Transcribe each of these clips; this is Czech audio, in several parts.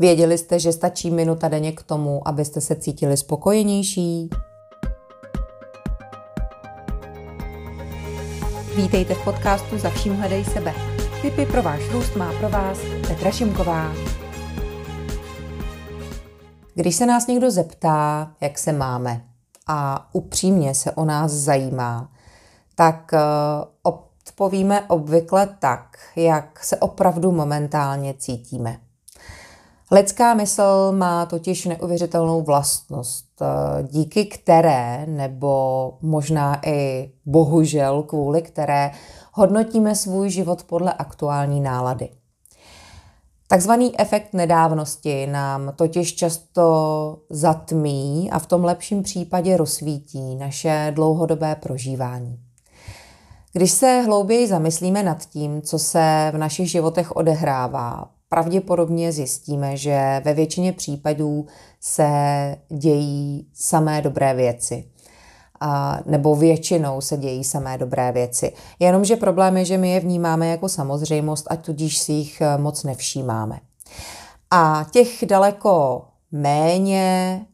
Věděli jste, že stačí minuta denně k tomu, abyste se cítili spokojenější? Vítejte v podcastu Za vším hledej sebe. Tipy pro váš růst má pro vás Petra Šimková. Když se nás někdo zeptá, jak se máme a upřímně se o nás zajímá, tak eh, odpovíme obvykle tak, jak se opravdu momentálně cítíme. Lidská mysl má totiž neuvěřitelnou vlastnost, eh, díky které, nebo možná i bohužel kvůli které, hodnotíme svůj život podle aktuální nálady. Takzvaný efekt nedávnosti nám totiž často zatmí a v tom lepším případě rozsvítí naše dlouhodobé prožívání. Když se hlouběji zamyslíme nad tím, co se v našich životech odehrává, pravděpodobně zjistíme, že ve většině případů se dějí samé dobré věci. A, nebo většinou se dějí samé dobré věci. Jenomže problém je, že my je vnímáme jako samozřejmost a tudíž si jich eh, moc nevšímáme. A těch daleko méně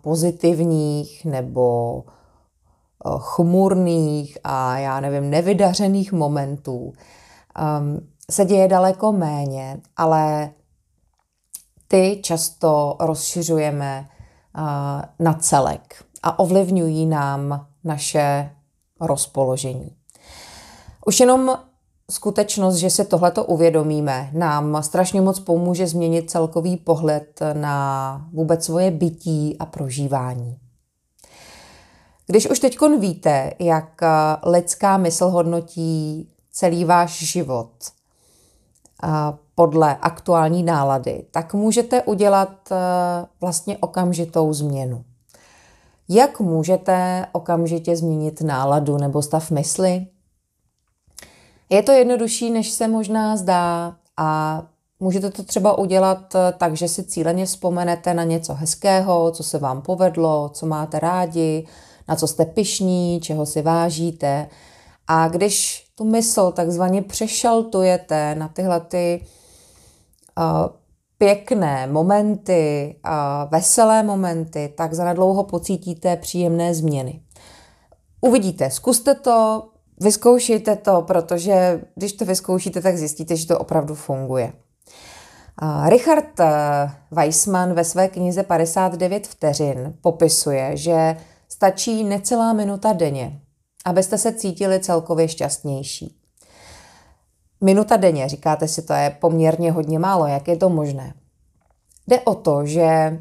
pozitivních nebo eh, chmurných a já nevím, nevydařených momentů um, se děje daleko méně, ale ty často rozšiřujeme uh, na celek a ovlivňují nám naše rozpoložení. Už jenom skutečnost, že se tohleto uvědomíme, nám strašně moc pomůže změnit celkový pohled na vůbec svoje bytí a prožívání. Když už teď víte, jak lidská mysl hodnotí celý váš život podle aktuální nálady, tak můžete udělat e, vlastně okamžitou změnu. Jak můžete okamžitě změnit náladu nebo stav mysli? Je to jednodušší, než se možná zdá a můžete to třeba udělat eh, tak, že si cíleně vzpomenete na něco hezkého, co se vám povedlo, co máte rádi, na co jste pišní, čeho si vážíte. A když tu mysl takzvaně přešaltujete na tyhle ty uh, pěkné momenty, a veselé momenty, tak zanedlouho pocítíte příjemné změny. Uvidíte, zkuste to, vyzkoušejte to, protože když to vyzkoušíte, tak zjistíte, že to opravdu funguje. Richard eh, Weissman ve své knize 59 vteřin popisuje, že stačí necelá minuta denně, abyste se cítili celkově šťastnější. Minuta denně, říkáte si, to je poměrně hodně málo, jak je to možné? Jde o to, že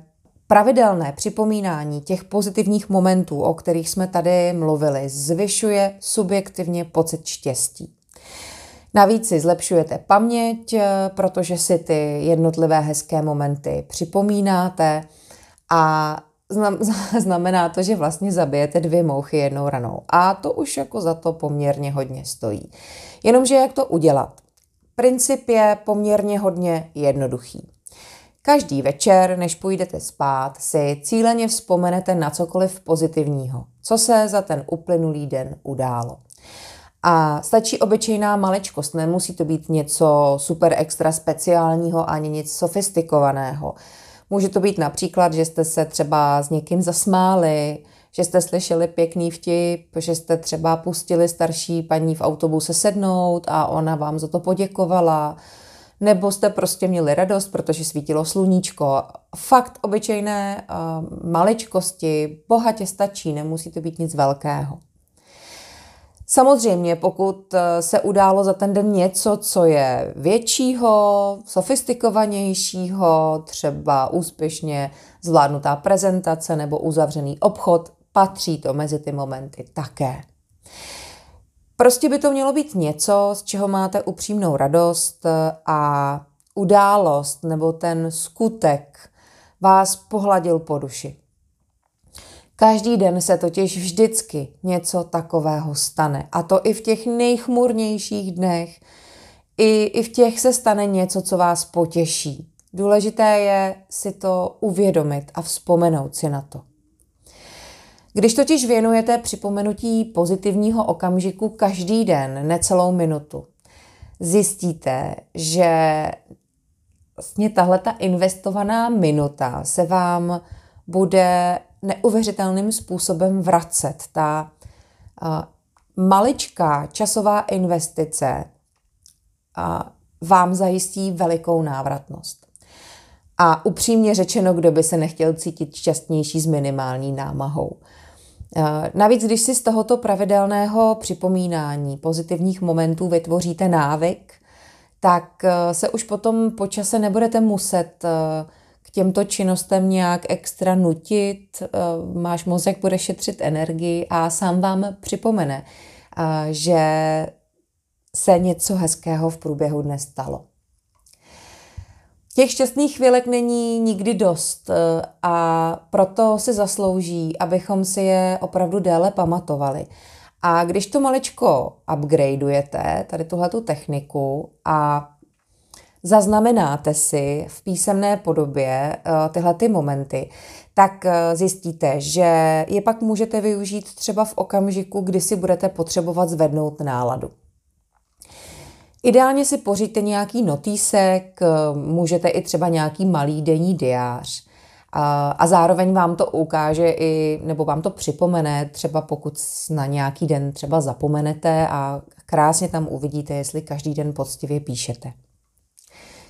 pravidelné připomínání těch pozitivních momentů, o kterých jsme tady mluvili, zvyšuje subjektivně pocit štěstí. Navíc si zlepšujete paměť, protože si ty jednotlivé hezké momenty připomínáte a znamená to, že vlastně zabijete dvě mouchy jednou ranou. A to už jako za to poměrně hodně stojí. Jenomže jak to udělat? Princip je poměrně hodně jednoduchý. Každý večer, než půjdete spát, si cíleně vzpomenete na cokoliv pozitivního, co se za ten uplynulý den událo. A stačí obyčejná maličkost, nemusí to být něco super extra speciálního ani nic sofistikovaného. Může to být například, že jste se třeba s někým zasmáli, že jste slyšeli pěkný vtip, že jste třeba pustili starší paní v autobuse sednout a ona vám za to poděkovala, nebo jste prostě měli radost, protože svítilo sluníčko. Fakt obyčejné uh, maličkosti bohatě stačí, nemusí to být nic velkého. Samozřejmě, pokud eh, se událo za ten den něco, co je většího, sofistikovanějšího, třeba úspěšně zvládnutá prezentace nebo uzavřený obchod, patří to mezi ty momenty také. Prostě by to mělo být něco, z čeho máte upřímnou radost eh, a událost nebo ten skutek vás pohladil po duši. Každý den se totiž vždycky něco takového stane. A to i v těch nejchmurnějších dnech. I, I v těch se stane něco, co vás potěší. Důležité je si to uvědomit a vzpomenout si na to. Když totiž věnujete připomenutí pozitivního okamžiku každý den, necelou minutu, zjistíte, že vlastně tahle ta investovaná minuta se vám bude neuvěřitelným způsobem vracet. Ta maličká časová investice vám zajistí velikou návratnost. A upřímně řečeno, kdo by se nechtěl cítit šťastnější s minimální námahou. Navíc, když si z tohoto pravidelného připomínání pozitivních momentů vytvoříte návyk, tak se už potom po čase nebudete muset k těmto činnostem nějak extra nutit, eh, máš mozek bude šetřit energii a sám vám připomene, že se něco hezkého v průběhu dne stalo. Těch šťastných chvílek není nikdy dost a proto si zaslouží, abychom si je opravdu déle pamatovali. A když to maličko upgradeujete, tady tuhletu techniku a zaznamenáte si v písemné podobě uh, tyhle ty momenty, tak uh, zjistíte, že je pak můžete využít třeba v okamžiku, kdy si budete potřebovat zvednout náladu. Ideálně si poříďte nějaký notýsek, uh, můžete i třeba nějaký malý denní diář a zároveň vám to ukáže i, nebo vám to připomene, třeba pokud na nějaký den třeba zapomenete a krásně tam uvidíte, jestli každý den poctivě píšete.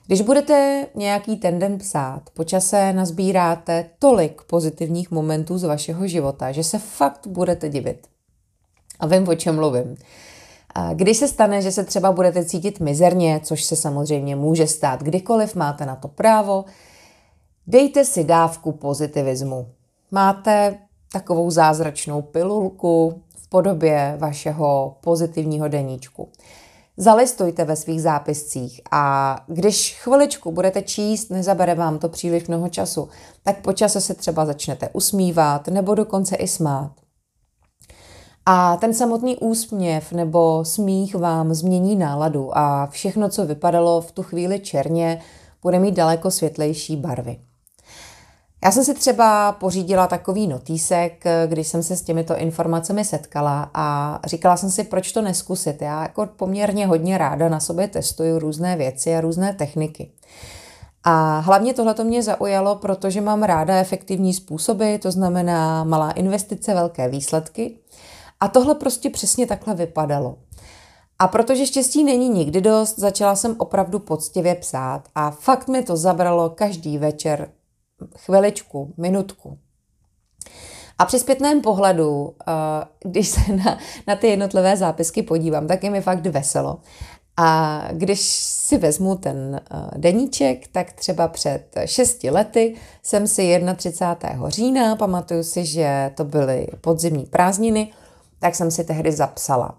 Když budete nějaký ten den psát, po čase nazbíráte tolik pozitivních momentů z vašeho života, že se fakt budete divit. A vím, o čem mluvím. Když se stane, že se třeba budete cítit mizerně, což se samozřejmě může stát kdykoliv, máte na to právo, Dejte si dávku pozitivismu. Máte takovou zázračnou pilulku v podobě vašeho pozitivního deníčku. Zalistujte ve svých zápiscích a když chviličku budete číst, nezabere vám to příliš mnoho času, tak po čase se třeba začnete usmívat nebo dokonce i smát. A ten samotný úsměv nebo smích vám změní náladu a všechno, co vypadalo v tu chvíli černě, bude mít daleko světlejší barvy. Já jsem si třeba pořídila takový notýsek, když jsem se s těmito informacemi setkala a říkala jsem si, proč to neskusit. Já jako poměrně hodně ráda na sobě testuju různé věci a různé techniky. A hlavně tohle to mě zaujalo, protože mám ráda efektivní způsoby, to znamená malá investice, velké výsledky. A tohle prostě přesně takhle vypadalo. A protože štěstí není nikdy dost, začala jsem opravdu poctivě psát a fakt mi to zabralo každý večer chviličku, minutku. A při zpětném pohledu, eh, když se na, na ty jednotlivé zápisky podívám, tak je mi fakt veselo. A když si vezmu ten eh, deníček, tak třeba před šesti lety jsem si 31. října, pamatuju si, že to byly podzimní prázdniny, tak jsem si tehdy zapsala.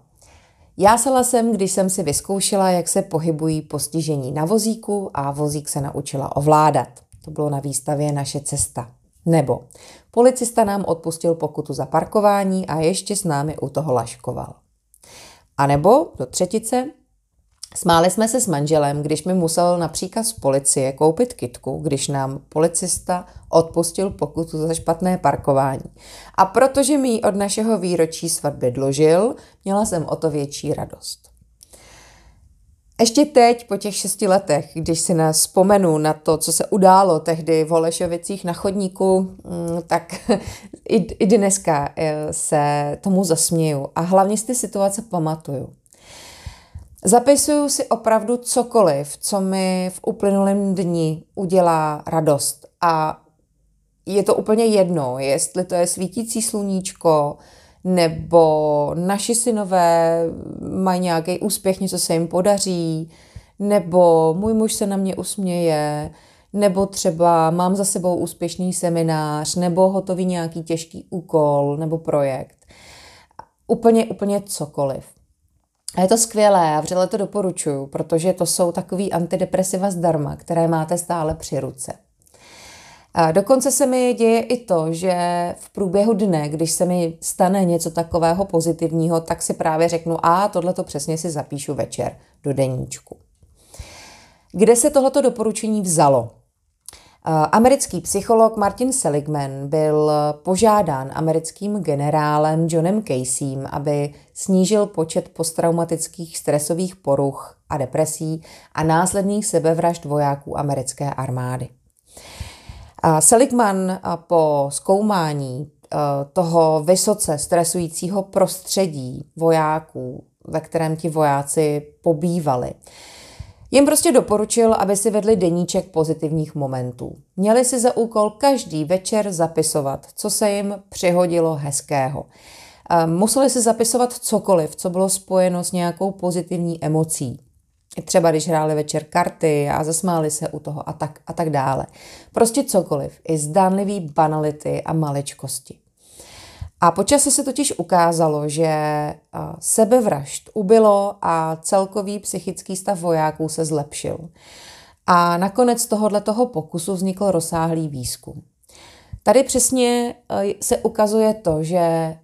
Jásala jsem, když jsem si vyzkoušela, jak se pohybují postižení na vozíku a vozík se naučila ovládat. To bylo na výstavě Naše cesta. Nebo policista nám odpustil pokutu za parkování a ještě s námi u toho laškoval. A nebo do třetice, smáli jsme se s manželem, když mi musel na příkaz policie koupit kitku, když nám policista odpustil pokutu za špatné parkování. A protože mi ji od našeho výročí svatby dlužil, měla jsem o to větší radost. Ještě teď, po těch šesti letech, když si nás vzpomenu na to, co se událo tehdy v Holešovicích na chodníku, mm, tak i, i dneska eh, se tomu zasměju a hlavně si ty situace pamatuju. Zapisuju si opravdu cokoliv, co mi v uplynulém dni udělá radost a je to úplně jedno, jestli to je svítící sluníčko, nebo naši synové mají nějaký úspěch, něco se jim podaří, nebo můj muž se na mě usměje, nebo třeba mám za sebou úspěšný seminář, nebo hotový nějaký těžký úkol nebo projekt. Úplně, úplně cokoliv. A je to skvělé a vřele to doporučuju, protože to jsou takový antidepresiva zdarma, které máte stále při ruce. Dokonce se mi děje i to, že v průběhu dne, když se mi stane něco takového pozitivního, tak si právě řeknu, a tohle to přesně si zapíšu večer do deníčku. Kde se tohleto doporučení vzalo? Americký psycholog Martin Seligman byl požádán americkým generálem Johnem Caseym, aby snížil počet posttraumatických stresových poruch a depresí a následných sebevražd vojáků americké armády. Seligman po zkoumání toho vysoce stresujícího prostředí vojáků, ve kterém ti vojáci pobývali, Jim prostě doporučil, aby si vedli deníček pozitivních momentů. Měli si za úkol každý večer zapisovat, co se jim přihodilo hezkého. Museli si zapisovat cokoliv, co bylo spojeno s nějakou pozitivní emocí. Třeba když hráli večer karty a zasmáli se u toho a tak, a tak dále. Prostě cokoliv, i zdánlivý banality a maličkosti. A počasí se totiž ukázalo, že sebevražd ubylo a celkový psychický stav vojáků se zlepšil. A nakonec tohohle toho pokusu vznikl rozsáhlý výzkum. Tady přesně se ukazuje to, že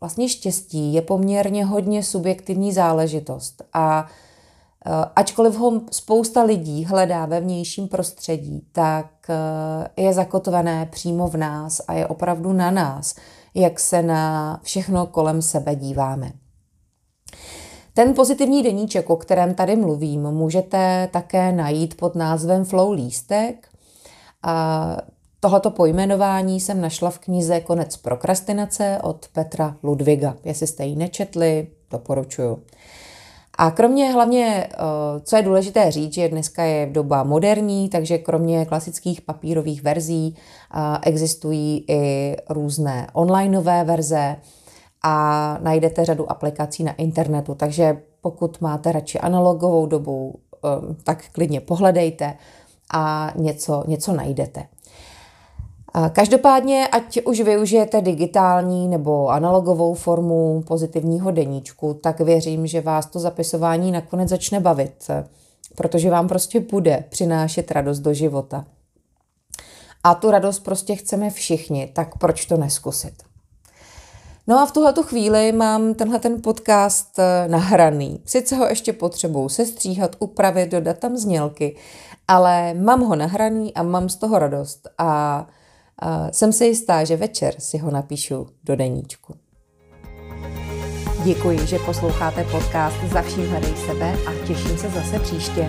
vlastně štěstí je poměrně hodně subjektivní záležitost a ačkoliv ho spousta lidí hledá ve vnějším prostředí, tak je zakotvené přímo v nás a je opravdu na nás, jak se na všechno kolem sebe díváme. Ten pozitivní deníček, o kterém tady mluvím, můžete také najít pod názvem Flow lístek. A tohoto pojmenování jsem našla v knize Konec prokrastinace od Petra Ludviga. Jestli jste ji nečetli, doporučuju. A kromě hlavně, eh, co je důležité říct, že dneska je doba moderní, takže kromě klasických papírových verzí eh, existují i různé onlineové verze a najdete řadu aplikací na internetu. Takže pokud máte radši analogovou dobu, eh, tak klidně pohledejte a něco, něco najdete. Každopádně, ať už využijete digitální nebo analogovou formu pozitivního deníčku, tak věřím, že vás to zapisování nakonec začne bavit, protože vám prostě bude přinášet radost do života. A tu radost prostě chceme všichni, tak proč to neskusit? No a v tuhle chvíli mám tenhle ten podcast eh, nahraný. Sice ho ještě potřebuju sestříhat, upravit, dodat tam znělky, ale mám ho nahraný a mám z toho radost. A a jsem si jistá, že večer si ho napíšu do deníčku. Děkuji, že posloucháte podcast Za vším hledej sebe a těším se zase příště.